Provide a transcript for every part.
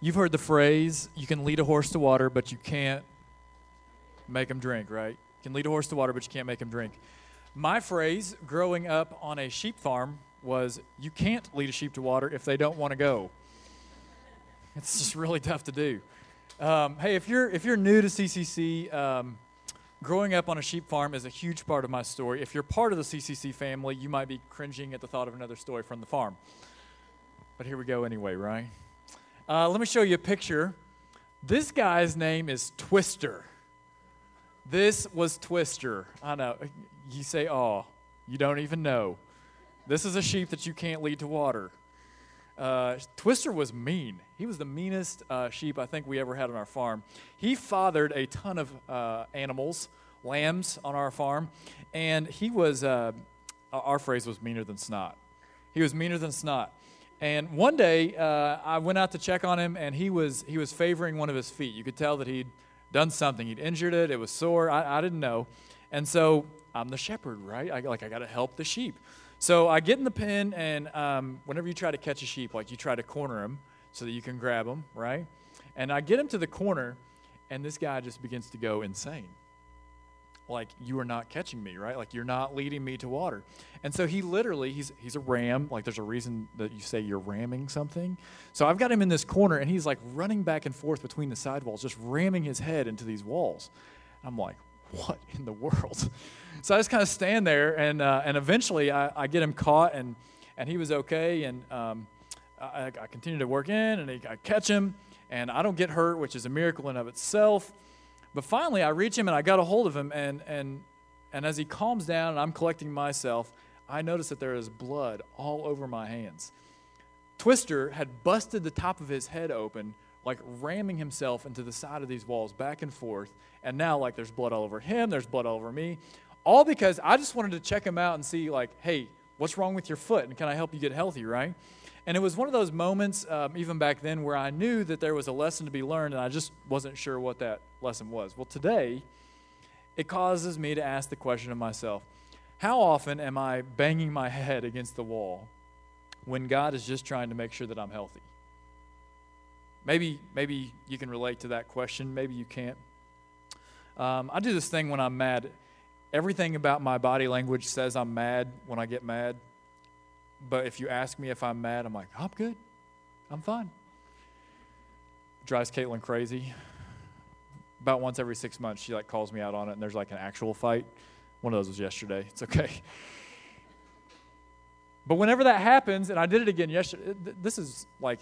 You've heard the phrase, you can lead a horse to water, but you can't make him drink, right? You can lead a horse to water, but you can't make him drink. My phrase growing up on a sheep farm was, you can't lead a sheep to water if they don't want to go. It's just really tough to do. Um, hey, if you're if you're new to CCC, um, growing up on a sheep farm is a huge part of my story. If you're part of the CCC family, you might be cringing at the thought of another story from the farm. But here we go anyway, right? Uh, let me show you a picture. This guy's name is Twister. This was Twister. I know. You say, oh, you don't even know. This is a sheep that you can't lead to water. Uh, Twister was mean. He was the meanest uh, sheep I think we ever had on our farm. He fathered a ton of uh, animals, lambs on our farm, and he was, uh, our phrase was meaner than snot. He was meaner than snot. And one day, uh, I went out to check on him, and he was, he was favoring one of his feet. You could tell that he'd done something. He'd injured it, it was sore. I, I didn't know. And so I'm the shepherd, right? I, like, I got to help the sheep. So I get in the pen, and um, whenever you try to catch a sheep, like you try to corner him so that you can grab him, right? And I get him to the corner, and this guy just begins to go insane. Like, you are not catching me, right? Like, you're not leading me to water. And so he literally, he's, he's a ram. Like, there's a reason that you say you're ramming something. So I've got him in this corner, and he's like running back and forth between the sidewalls just ramming his head into these walls. I'm like, what in the world? So I just kind of stand there, and, uh, and eventually I, I, get him caught, and, and he was okay. And um, I, I, continue to work in, and I catch him, and I don't get hurt, which is a miracle in of itself. But finally, I reach him, and I got a hold of him, and, and, and as he calms down and I'm collecting myself, I notice that there is blood all over my hands. Twister had busted the top of his head open, like ramming himself into the side of these walls back and forth. And now, like, there's blood all over him, there's blood all over me. All because I just wanted to check him out and see, like, hey, what's wrong with your foot? And can I help you get healthy, right? And it was one of those moments, um, even back then, where I knew that there was a lesson to be learned, and I just wasn't sure what that lesson was. Well, today, it causes me to ask the question of myself how often am I banging my head against the wall when God is just trying to make sure that I'm healthy? Maybe, maybe you can relate to that question. Maybe you can't. Um, I do this thing when I'm mad. Everything about my body language says I'm mad when I get mad. But if you ask me if I'm mad, I'm like, I'm good. I'm fine. Drives Caitlin crazy. About once every six months, she like calls me out on it, and there's like an actual fight. One of those was yesterday. It's okay. But whenever that happens, and I did it again yesterday, this is like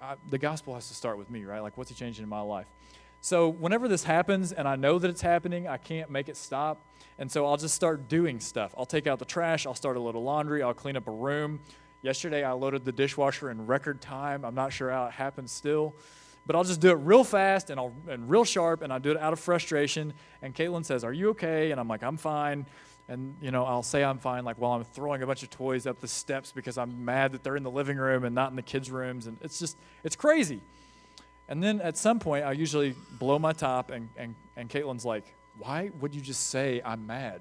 I, the gospel has to start with me, right? Like, what's he changing in my life? So, whenever this happens and I know that it's happening, I can't make it stop. And so, I'll just start doing stuff. I'll take out the trash, I'll start a little laundry, I'll clean up a room. Yesterday, I loaded the dishwasher in record time. I'm not sure how it happened still, but I'll just do it real fast and, I'll, and real sharp, and I do it out of frustration. And Caitlin says, Are you okay? And I'm like, I'm fine. And, you know, I'll say I'm fine, like while I'm throwing a bunch of toys up the steps because I'm mad that they're in the living room and not in the kids' rooms. And it's just, it's crazy. And then at some point, I usually blow my top, and, and, and Caitlin's like, Why would you just say I'm mad?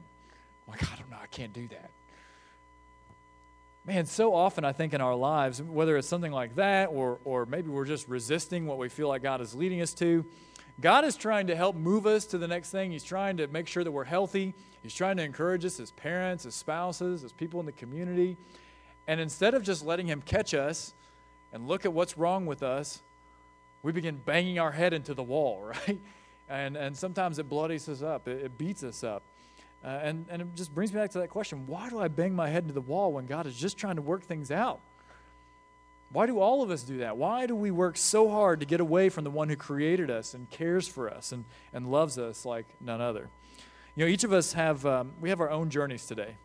I'm like, I don't know, I can't do that. Man, so often I think in our lives, whether it's something like that or, or maybe we're just resisting what we feel like God is leading us to, God is trying to help move us to the next thing. He's trying to make sure that we're healthy. He's trying to encourage us as parents, as spouses, as people in the community. And instead of just letting Him catch us and look at what's wrong with us, we begin banging our head into the wall, right? And, and sometimes it bloodies us up, it, it beats us up. Uh, and, and it just brings me back to that question why do I bang my head into the wall when God is just trying to work things out? Why do all of us do that? Why do we work so hard to get away from the one who created us and cares for us and, and loves us like none other? You know, each of us have, um, we have our own journeys today.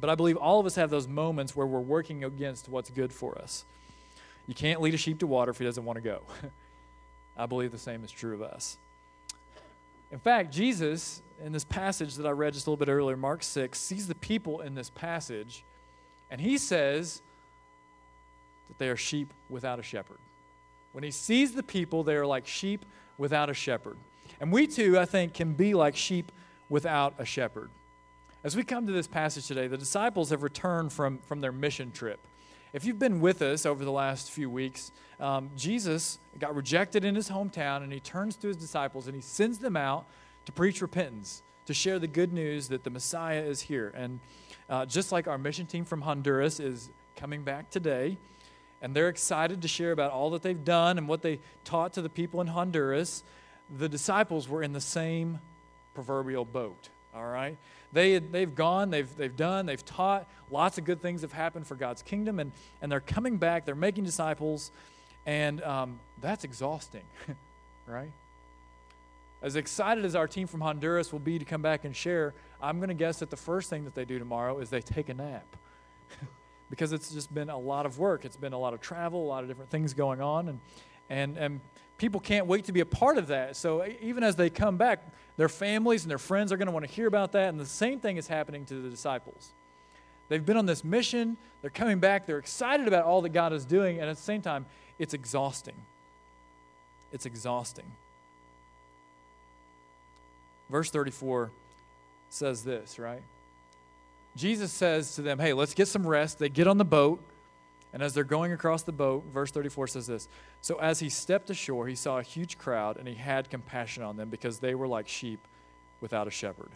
But I believe all of us have those moments where we're working against what's good for us. You can't lead a sheep to water if he doesn't want to go. I believe the same is true of us. In fact, Jesus, in this passage that I read just a little bit earlier, Mark 6, sees the people in this passage, and he says, that they are sheep without a shepherd. When he sees the people, they are like sheep without a shepherd. And we too, I think, can be like sheep without a shepherd. As we come to this passage today, the disciples have returned from, from their mission trip. If you've been with us over the last few weeks, um, Jesus got rejected in his hometown and he turns to his disciples and he sends them out to preach repentance, to share the good news that the Messiah is here. And uh, just like our mission team from Honduras is coming back today, and they're excited to share about all that they've done and what they taught to the people in Honduras, the disciples were in the same proverbial boat, all right? They, they've gone, they've, they've done, they've taught. Lots of good things have happened for God's kingdom, and, and they're coming back, they're making disciples, and um, that's exhausting, right? As excited as our team from Honduras will be to come back and share, I'm going to guess that the first thing that they do tomorrow is they take a nap. because it's just been a lot of work. It's been a lot of travel, a lot of different things going on, and and and people can't wait to be a part of that. So even as they come back, their families and their friends are going to want to hear about that, and the same thing is happening to the disciples. They've been on this mission. They're coming back. They're excited about all that God is doing, and at the same time, it's exhausting. It's exhausting. Verse 34 says this, right? Jesus says to them, Hey, let's get some rest. They get on the boat. And as they're going across the boat, verse 34 says this So as he stepped ashore, he saw a huge crowd, and he had compassion on them because they were like sheep without a shepherd.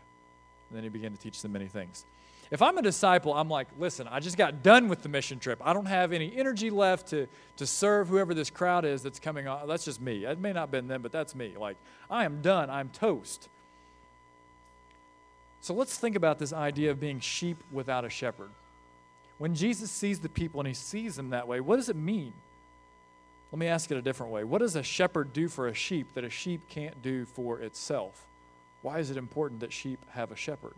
And then he began to teach them many things. If I'm a disciple, I'm like, listen, I just got done with the mission trip. I don't have any energy left to, to serve whoever this crowd is that's coming on. That's just me. It may not have been them, but that's me. Like, I am done. I'm toast. So let's think about this idea of being sheep without a shepherd. When Jesus sees the people and he sees them that way, what does it mean? Let me ask it a different way. What does a shepherd do for a sheep that a sheep can't do for itself? Why is it important that sheep have a shepherd?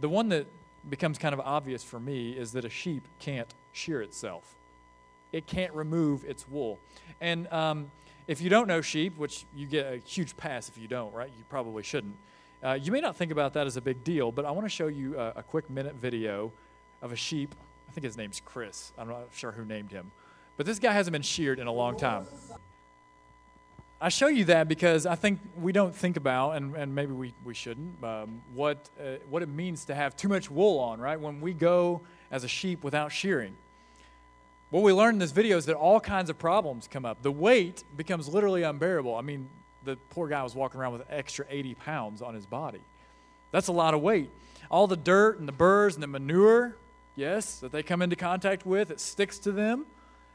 The one that becomes kind of obvious for me is that a sheep can't shear itself, it can't remove its wool. And um, if you don't know sheep, which you get a huge pass if you don't, right? You probably shouldn't. Uh, you may not think about that as a big deal, but I want to show you a, a, quick minute video of a sheep. I think his name's Chris. I'm not sure who named him. But this guy hasn't been sheared in a long time. I show you that because I think we don't think about, and, and maybe we, we shouldn't, um, what, uh, what it means to have too much wool on, right? When we go as a sheep without shearing. What we learned in this video is that all kinds of problems come up. The weight becomes literally unbearable. I mean, the poor guy was walking around with extra 80 pounds on his body. That's a lot of weight. All the dirt and the burrs and the manure, yes, that they come into contact with, it sticks to them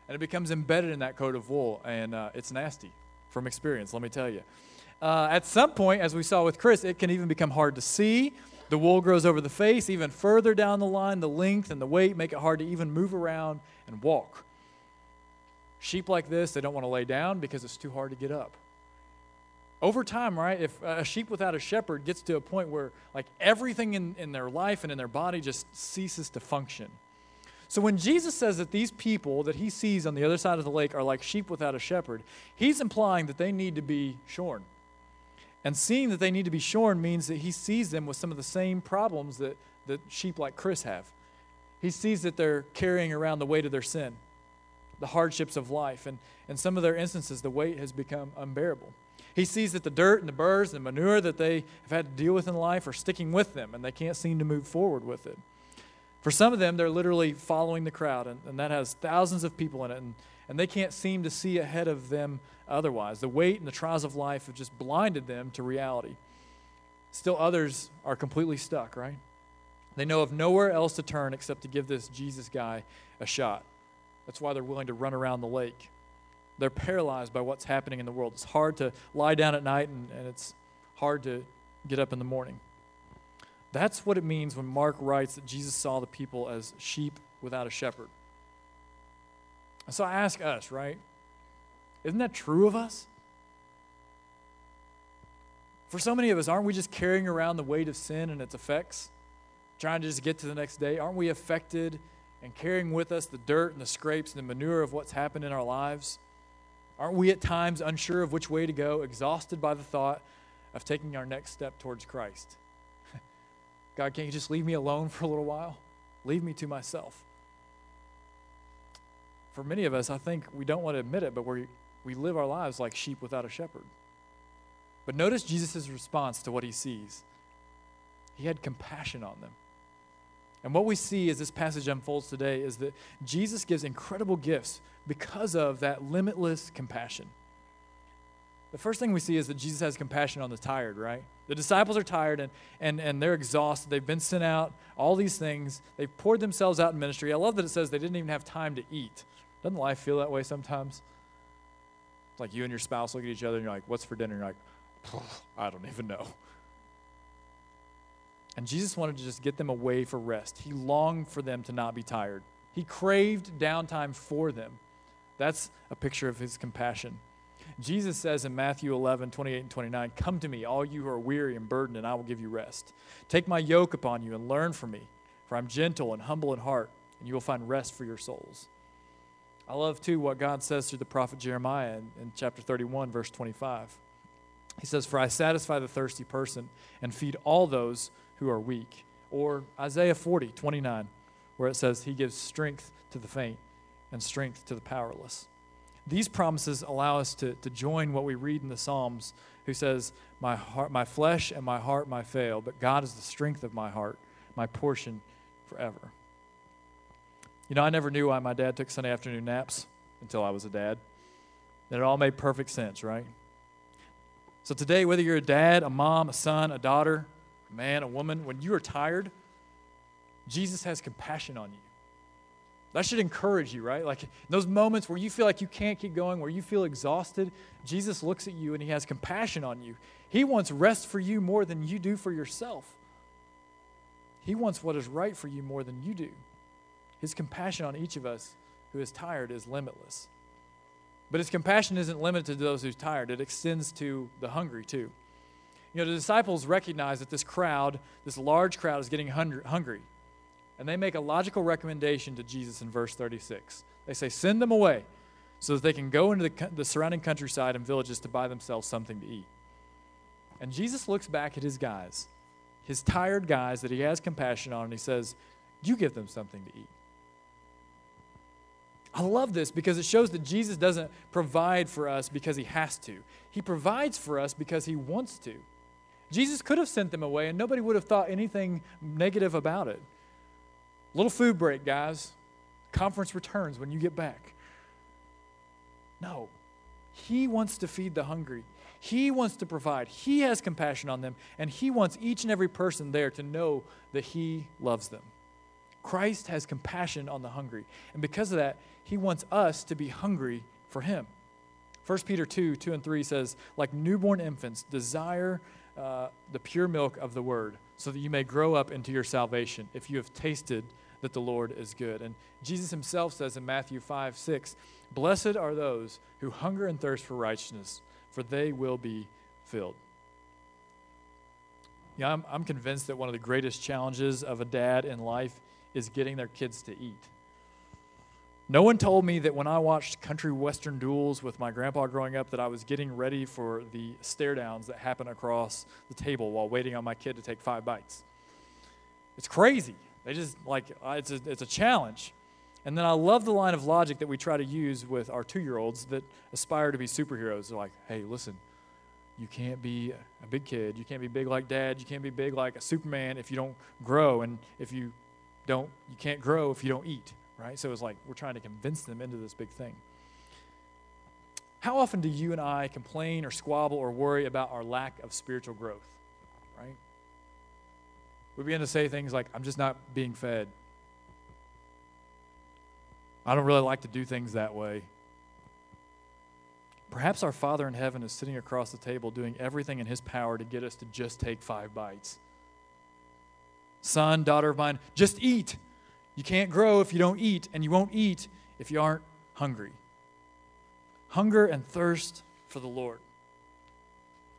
and it becomes embedded in that coat of wool, and uh, it's nasty from experience, let me tell you. Uh, at some point, as we saw with Chris, it can even become hard to see. The wool grows over the face. Even further down the line, the length and the weight make it hard to even move around and walk. Sheep like this, they don't want to lay down because it's too hard to get up over time, right, if a sheep without a shepherd gets to a point where like everything in, in their life and in their body just ceases to function. So when Jesus says that these people that he sees on the other side of the lake are like sheep without a shepherd, he's implying that they need to be shorn. And seeing that they need to be shorn means that he sees them with some of the same problems that, that sheep like Chris have. He sees that they're carrying around the weight of their sin, the hardships of life, and in some of their instances, the weight has become unbearable. He sees that the dirt and the burrs and the manure that they have had to deal with in life are sticking with them and they can't seem to move forward with it. For some of them, they're literally following the crowd, and, and that has thousands of people in it, and, and they can't seem to see ahead of them otherwise. The weight and the trials of life have just blinded them to reality. Still, others are completely stuck, right? They know of nowhere else to turn except to give this Jesus guy a shot. That's why they're willing to run around the lake they're paralyzed by what's happening in the world. It's hard to lie down at night and, and it's hard to get up in the morning. That's what it means when Mark writes that Jesus saw the people as sheep without a shepherd. And so I ask us, right? Isn't that true of us? For so many of us, aren't we just carrying around the weight of sin and its effects, trying to just get to the next day? Aren't we affected and carrying with us the dirt and the scrapes and the manure of what's happened in our lives? Aren't we at times unsure of which way to go, exhausted by the thought of taking our next step towards Christ? God, can't you just leave me alone for a little while? Leave me to myself. For many of us, I think we don't want to admit it, but we we live our lives like sheep without a shepherd. But notice Jesus' response to what he sees. He had compassion on them. And what we see as this passage unfolds today is that Jesus gives incredible gifts because of that limitless compassion. The first thing we see is that Jesus has compassion on the tired, right? The disciples are tired and, and, and they're exhausted. They've been sent out, all these things. They've poured themselves out in ministry. I love that it says they didn't even have time to eat. Doesn't life feel that way sometimes? It's like you and your spouse look at each other and you're like, what's for dinner? And you're like, I don't even know. And Jesus wanted to just get them away for rest. He longed for them to not be tired. He craved downtime for them. That's a picture of his compassion. Jesus says in Matthew 11, 28 and 29, Come to me, all you who are weary and burdened, and I will give you rest. Take my yoke upon you and learn from me, for I'm gentle and humble in heart, and you will find rest for your souls. I love, too, what God says through the prophet Jeremiah in, in chapter 31, verse 25. He says, For I satisfy the thirsty person and feed all those who are weak. Or Isaiah 40, 29, where it says, He gives strength to the faint and strength to the powerless. These promises allow us to, to join what we read in the Psalms, who says, my, heart, my flesh and my heart might fail, but God is the strength of my heart, my portion forever. You know, I never knew why my dad took Sunday afternoon naps until I was a dad. And it all made perfect sense, right? So today, whether you're a dad, a mom, a son, a daughter, man, a woman, when you are tired, Jesus has compassion on you. That should encourage you, right? Like those moments where you feel like you can't keep going, where you feel exhausted, Jesus looks at you and he has compassion on you. He wants rest for you more than you do for yourself. He wants what is right for you more than you do. His compassion on each of us who is tired is limitless. But his compassion isn't limited to those who's tired, it extends to the hungry too. You know, the disciples recognize that this crowd, this large crowd, is getting hungry. And they make a logical recommendation to Jesus in verse 36. They say, Send them away so that they can go into the, the surrounding countryside and villages to buy themselves something to eat. And Jesus looks back at his guys, his tired guys that he has compassion on, and he says, You give them something to eat. I love this because it shows that Jesus doesn't provide for us because he has to. He provides for us because he wants to. Jesus could have sent them away and nobody would have thought anything negative about it. Little food break, guys. Conference returns when you get back. No. He wants to feed the hungry. He wants to provide. He has compassion on them, and He wants each and every person there to know that He loves them. Christ has compassion on the hungry. And because of that, He wants us to be hungry for Him. 1 Peter 2 2 and 3 says, Like newborn infants, desire uh, the pure milk of the word, so that you may grow up into your salvation, if you have tasted that the Lord is good. And Jesus himself says in Matthew 5 6, Blessed are those who hunger and thirst for righteousness, for they will be filled. Yeah, I'm, I'm convinced that one of the greatest challenges of a dad in life is getting their kids to eat. No one told me that when I watched country western duels with my grandpa growing up that I was getting ready for the stare downs that happen across the table while waiting on my kid to take five bites. It's crazy. They just like it's a, it's a challenge. And then I love the line of logic that we try to use with our two year olds that aspire to be superheroes. They're like, hey, listen, you can't be a big kid. You can't be big like dad. You can't be big like a Superman if you don't grow. And if you don't, you can't grow if you don't eat, right? So it's like we're trying to convince them into this big thing. How often do you and I complain or squabble or worry about our lack of spiritual growth, right? we begin to say things like, I'm just not being fed. I don't really like to do things that way. Perhaps our Father in heaven is sitting across the table doing everything in his power to get us to just take five bites. Son, daughter of mine, just eat. You can't grow if you don't eat, and you won't eat if you aren't hungry. Hunger and thirst for the Lord.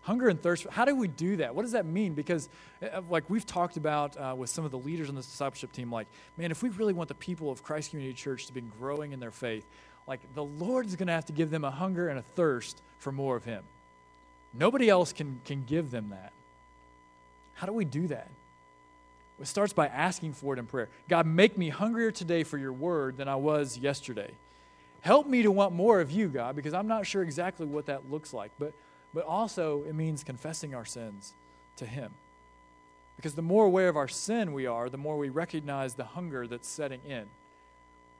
Hunger and thirst. How do we do that? What does that mean? Because, uh, like we've talked about uh, with some of the leaders on this discipleship team, like, man, if we really want the people of Christ Community Church to be growing in their faith, like the Lord's going to have to give them a hunger and a thirst for more of Him. Nobody else can, can give them that. How do we do that? It starts by asking for it in prayer. God, make me hungrier today for your word than I was yesterday. Help me to want more of you, God, because I'm not sure exactly what that looks like. But but also it means confessing our sins to Him. Because the more aware of our sin we are, the more we recognize the hunger that's setting in.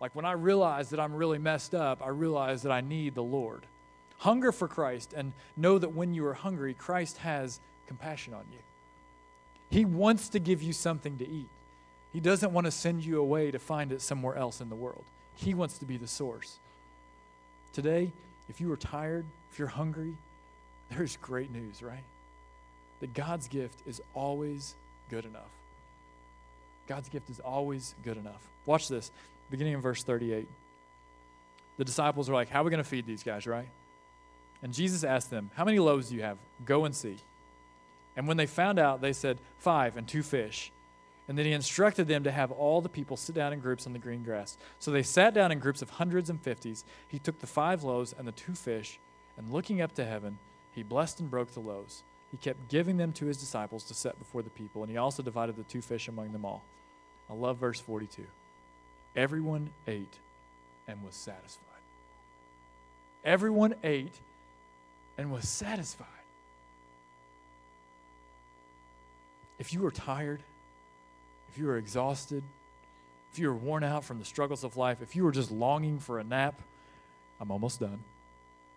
Like when I realize that I'm really messed up, I realize that I need the Lord. Hunger for Christ and know that when you are hungry, Christ has compassion on you. He wants to give you something to eat. He doesn't want to send you away to find it somewhere else in the world. He wants to be the source. Today, if you are tired, if you're hungry, there's great news, right? That God's gift is always good enough. God's gift is always good enough. Watch this, beginning in verse 38. The disciples are like, How are we going to feed these guys, right? And Jesus asked them, How many loaves do you have? Go and see. And when they found out, they said, Five and two fish. And then he instructed them to have all the people sit down in groups on the green grass. So they sat down in groups of hundreds and fifties. He took the five loaves and the two fish, and looking up to heaven, he blessed and broke the loaves. He kept giving them to his disciples to set before the people, and he also divided the two fish among them all. I love verse 42. Everyone ate and was satisfied. Everyone ate and was satisfied. If you are tired, if you are exhausted, if you are worn out from the struggles of life, if you are just longing for a nap, I'm almost done.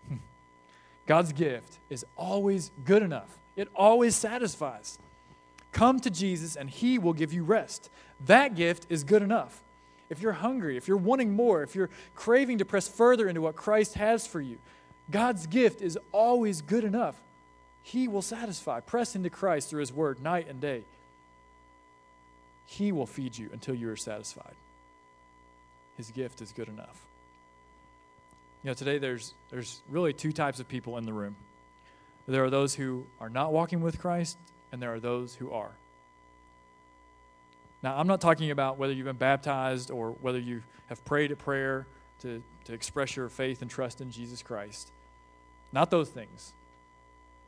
God's gift is always good enough, it always satisfies. Come to Jesus and He will give you rest. That gift is good enough. If you're hungry, if you're wanting more, if you're craving to press further into what Christ has for you, God's gift is always good enough. He will satisfy. Press into Christ through His Word night and day. He will feed you until you are satisfied. His gift is good enough. You know, today there's, there's really two types of people in the room there are those who are not walking with Christ, and there are those who are. Now, I'm not talking about whether you've been baptized or whether you have prayed a prayer to, to express your faith and trust in Jesus Christ. Not those things.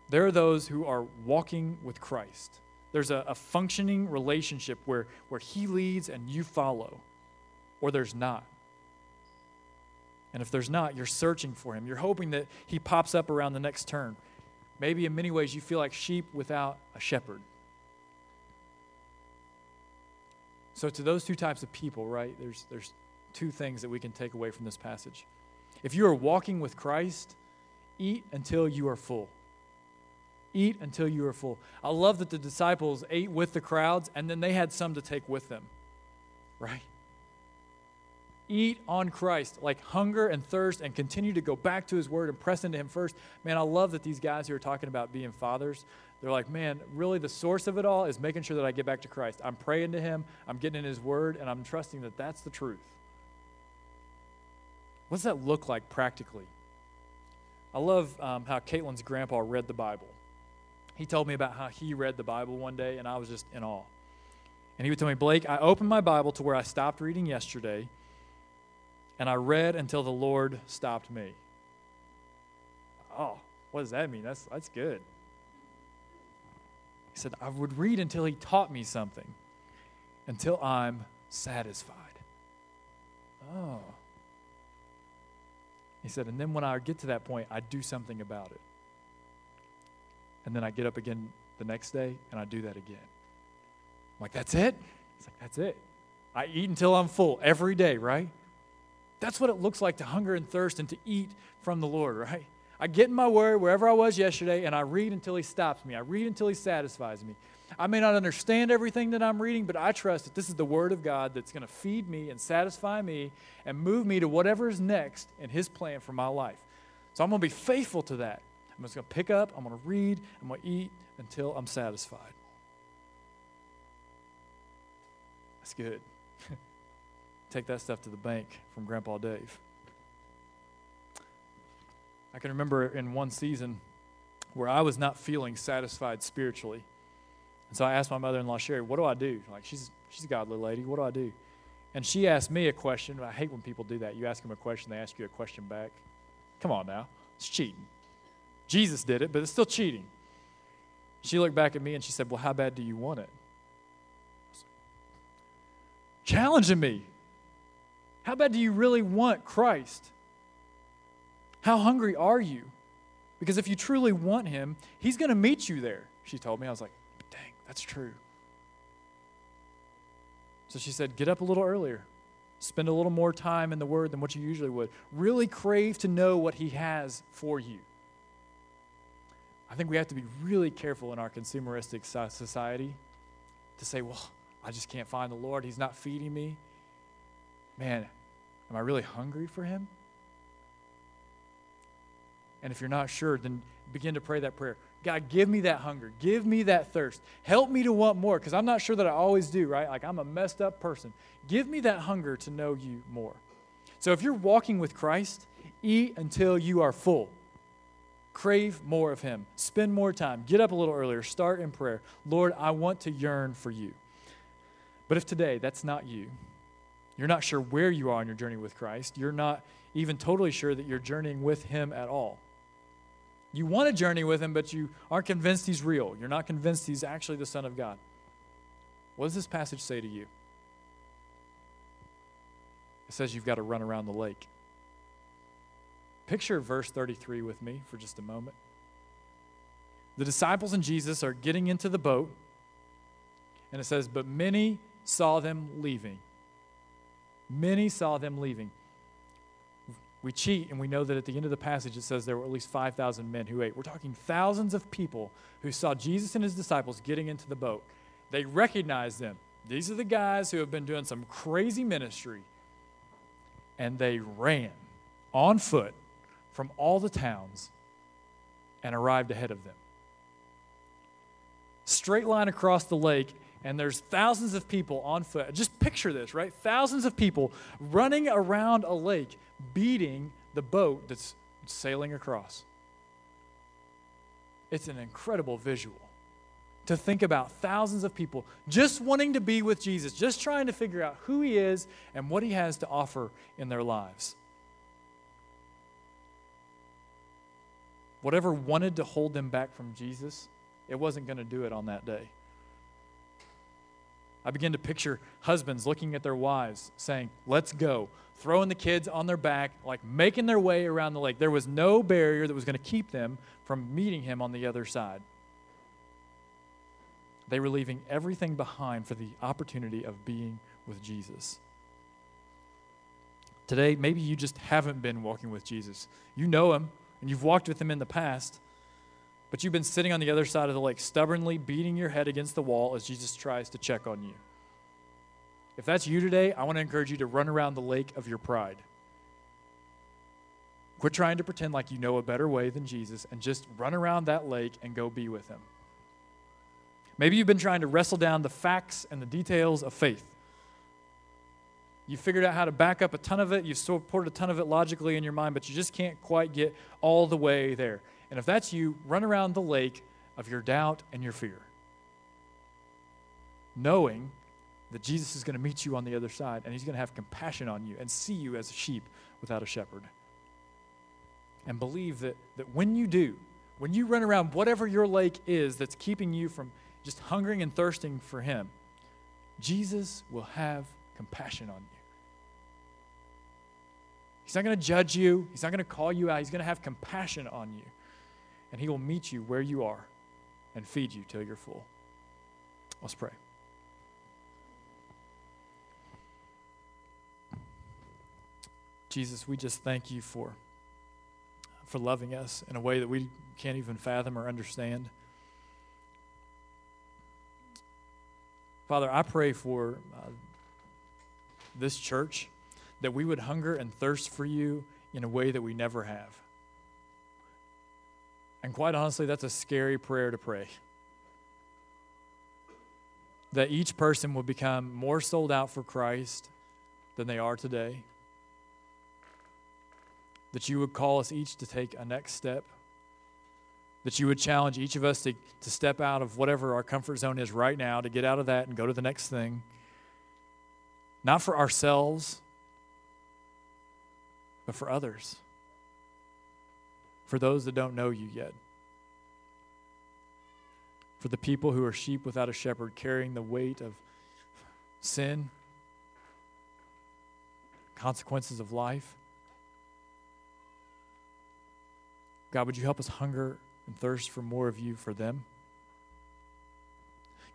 There are those who are walking with Christ. There's a, a functioning relationship where, where He leads and you follow, or there's not. And if there's not, you're searching for Him. You're hoping that He pops up around the next turn. Maybe in many ways you feel like sheep without a shepherd. So, to those two types of people, right, there's, there's two things that we can take away from this passage. If you are walking with Christ, eat until you are full. Eat until you are full. I love that the disciples ate with the crowds and then they had some to take with them, right? Eat on Christ, like hunger and thirst, and continue to go back to His Word and press into Him first. Man, I love that these guys who are talking about being fathers, they're like, man, really the source of it all is making sure that I get back to Christ. I'm praying to Him, I'm getting in His Word, and I'm trusting that that's the truth. What does that look like practically? I love um, how Caitlin's grandpa read the Bible. He told me about how he read the Bible one day, and I was just in awe. And he would tell me, Blake, I opened my Bible to where I stopped reading yesterday, and I read until the Lord stopped me. Oh, what does that mean? That's, that's good. He said, I would read until he taught me something, until I'm satisfied. Oh. He said, and then when I get to that point, I do something about it. And then I get up again the next day and I do that again. I'm like, that's it? It's like, that's it. I eat until I'm full every day, right? That's what it looks like to hunger and thirst and to eat from the Lord, right? I get in my word wherever I was yesterday and I read until He stops me. I read until He satisfies me. I may not understand everything that I'm reading, but I trust that this is the Word of God that's going to feed me and satisfy me and move me to whatever is next in His plan for my life. So I'm going to be faithful to that. I'm just going to pick up, I'm going to read, I'm going to eat until I'm satisfied. That's good. Take that stuff to the bank from Grandpa Dave. I can remember in one season where I was not feeling satisfied spiritually. And so I asked my mother in law, Sherry, what do I do? Like, she's, she's a godly lady. What do I do? And she asked me a question. I hate when people do that. You ask them a question, they ask you a question back. Come on now. It's cheating. Jesus did it, but it's still cheating. She looked back at me and she said, Well, how bad do you want it? Challenging me. How bad do you really want Christ? How hungry are you? Because if you truly want Him, He's going to meet you there, she told me. I was like, dang, that's true. So she said, Get up a little earlier. Spend a little more time in the Word than what you usually would. Really crave to know what He has for you. I think we have to be really careful in our consumeristic society to say, Well, I just can't find the Lord. He's not feeding me. Man, am I really hungry for Him? And if you're not sure, then begin to pray that prayer. God, give me that hunger. Give me that thirst. Help me to want more because I'm not sure that I always do, right? Like I'm a messed up person. Give me that hunger to know you more. So if you're walking with Christ, eat until you are full. Crave more of Him. Spend more time. Get up a little earlier. Start in prayer. Lord, I want to yearn for you. But if today that's not you, you're not sure where you are on your journey with Christ, you're not even totally sure that you're journeying with Him at all you want to journey with him, but you aren't convinced he's real. You're not convinced he's actually the Son of God. What does this passage say to you? It says you've got to run around the lake. Picture verse 33 with me for just a moment. The disciples and Jesus are getting into the boat, and it says, But many saw them leaving. Many saw them leaving we cheat and we know that at the end of the passage it says there were at least 5,000 men who ate. We're talking thousands of people who saw Jesus and his disciples getting into the boat. They recognized them. These are the guys who have been doing some crazy ministry. And they ran on foot from all the towns and arrived ahead of them. Straight line across the lake, and there's thousands of people on foot. Just picture this, right? Thousands of people running around a lake beating the boat that's sailing across. It's an incredible visual to think about thousands of people just wanting to be with Jesus, just trying to figure out who he is and what he has to offer in their lives. Whatever wanted to hold them back from Jesus, it wasn't going to do it on that day. I begin to picture husbands looking at their wives saying, Let's go, throwing the kids on their back, like making their way around the lake. There was no barrier that was going to keep them from meeting him on the other side. They were leaving everything behind for the opportunity of being with Jesus. Today, maybe you just haven't been walking with Jesus. You know him, and you've walked with him in the past, but you've been sitting on the other side of the lake, stubbornly beating your head against the wall as Jesus tries to check on you. If that's you today, I want to encourage you to run around the lake of your pride. Quit trying to pretend like you know a better way than Jesus and just run around that lake and go be with him. Maybe you've been trying to wrestle down the facts and the details of faith. You figured out how to back up a ton of it, you've supported a ton of it logically in your mind, but you just can't quite get all the way there. And if that's you, run around the lake of your doubt and your fear, knowing that Jesus is going to meet you on the other side and he's going to have compassion on you and see you as a sheep without a shepherd. And believe that, that when you do, when you run around whatever your lake is that's keeping you from just hungering and thirsting for him, Jesus will have compassion on you. He's not going to judge you, he's not going to call you out, he's going to have compassion on you and He will meet you where you are and feed you till you're full. Let's pray. Jesus, we just thank you for, for loving us in a way that we can't even fathom or understand. Father, I pray for uh, this church that we would hunger and thirst for you in a way that we never have. And quite honestly, that's a scary prayer to pray. That each person will become more sold out for Christ than they are today. That you would call us each to take a next step. That you would challenge each of us to, to step out of whatever our comfort zone is right now, to get out of that and go to the next thing. Not for ourselves, but for others for those that don't know you yet. For the people who are sheep without a shepherd, carrying the weight of sin, consequences of life. God, would you help us hunger and thirst for more of you for them?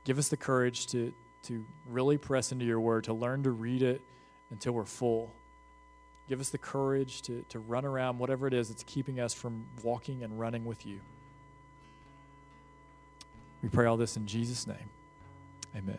Give us the courage to, to really press into your word, to learn to read it until we're full. Give us the courage to, to run around whatever it is that's keeping us from walking and running with you. We pray all this in Jesus' name. Amen.